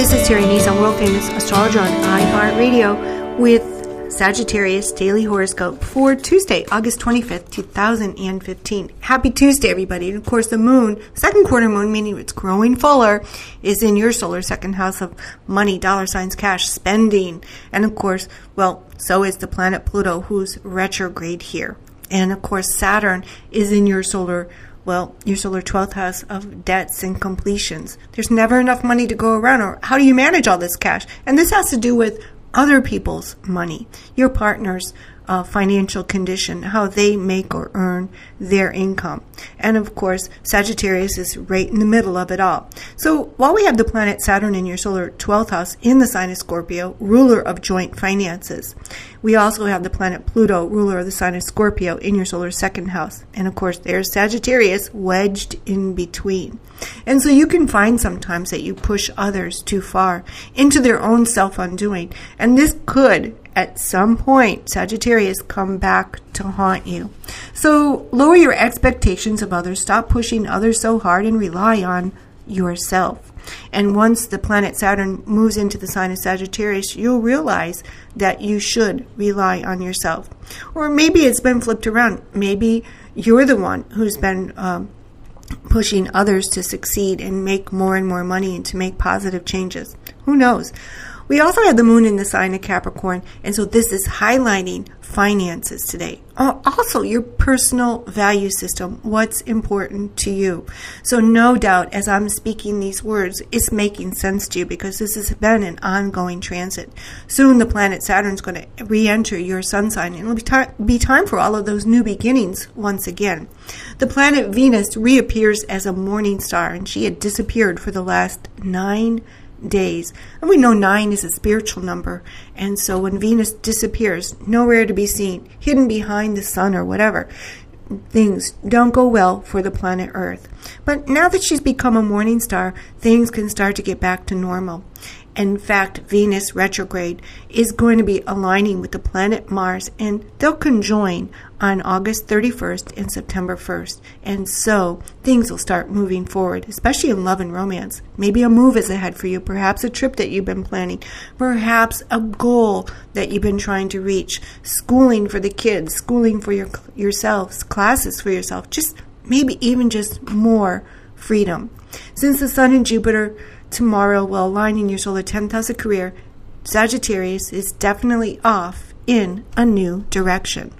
This is Terry Nazon, world famous astrologer on iHeartRadio with Sagittarius Daily Horoscope for Tuesday, August 25th, 2015. Happy Tuesday, everybody. And of course, the moon, second quarter moon, meaning it's growing fuller, is in your solar second house of money, dollar signs, cash, spending. And of course, well, so is the planet Pluto, who's retrograde here. And of course, Saturn is in your solar well, your solar 12th house of debts and completions. There's never enough money to go around, or how do you manage all this cash? And this has to do with other people's money, your partner's uh, financial condition, how they make or earn their income. And of course, Sagittarius is right in the middle of it all. So while we have the planet Saturn in your solar 12th house in the sign of Scorpio, ruler of joint finances, we also have the planet Pluto, ruler of the sign of Scorpio, in your solar second house. And of course, there's Sagittarius wedged in between. And so you can find sometimes that you push others too far into their own self undoing. And this could at some point, Sagittarius, come back to haunt you. So lower your expectations of others, stop pushing others so hard, and rely on yourself. And once the planet Saturn moves into the sign of Sagittarius, you'll realize that you should rely on yourself. Or maybe it's been flipped around. Maybe you're the one who's been um, pushing others to succeed and make more and more money and to make positive changes. Who knows? We also have the moon in the sign of Capricorn, and so this is highlighting finances today. Uh, also, your personal value system, what's important to you. So, no doubt, as I'm speaking these words, it's making sense to you because this has been an ongoing transit. Soon, the planet Saturn is going to re enter your sun sign, and it'll be, ti- be time for all of those new beginnings once again. The planet Venus reappears as a morning star, and she had disappeared for the last nine days. And we know nine is a spiritual number. And so when Venus disappears, nowhere to be seen, hidden behind the sun or whatever, things don't go well for the planet Earth. But now that she's become a morning star, things can start to get back to normal. In fact, Venus retrograde is going to be aligning with the planet Mars, and they'll conjoin on August 31st and September 1st. And so things will start moving forward, especially in love and romance. Maybe a move is ahead for you, perhaps a trip that you've been planning, perhaps a goal that you've been trying to reach, schooling for the kids, schooling for your, yourselves, classes for yourself, just maybe even just more freedom. Since the Sun and Jupiter tomorrow will align in your solar 10th house of career, Sagittarius is definitely off in a new direction.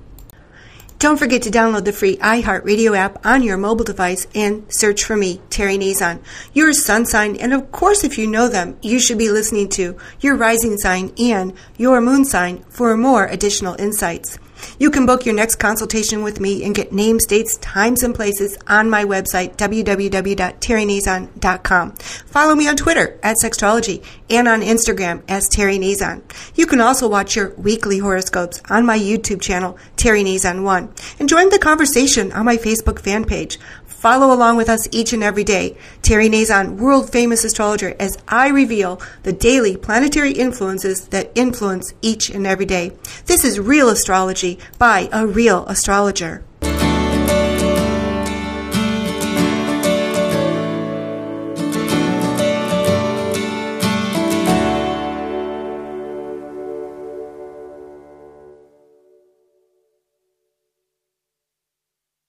Don't forget to download the free iHeartRadio app on your mobile device and search for me, Terry Nazon. Your sun sign, and of course, if you know them, you should be listening to your rising sign and your moon sign for more additional insights. You can book your next consultation with me and get names, dates, times, and places on my website, www.terrynazon.com. Follow me on Twitter at Sexstrology and on Instagram as Terry Nazon. You can also watch your weekly horoscopes on my YouTube channel, Terry Nazon 1, and join the conversation on my Facebook fan page. Follow along with us each and every day. Terry Nazon, world famous astrologer, as I reveal the daily planetary influences that influence each and every day. This is real astrology by a real astrologer.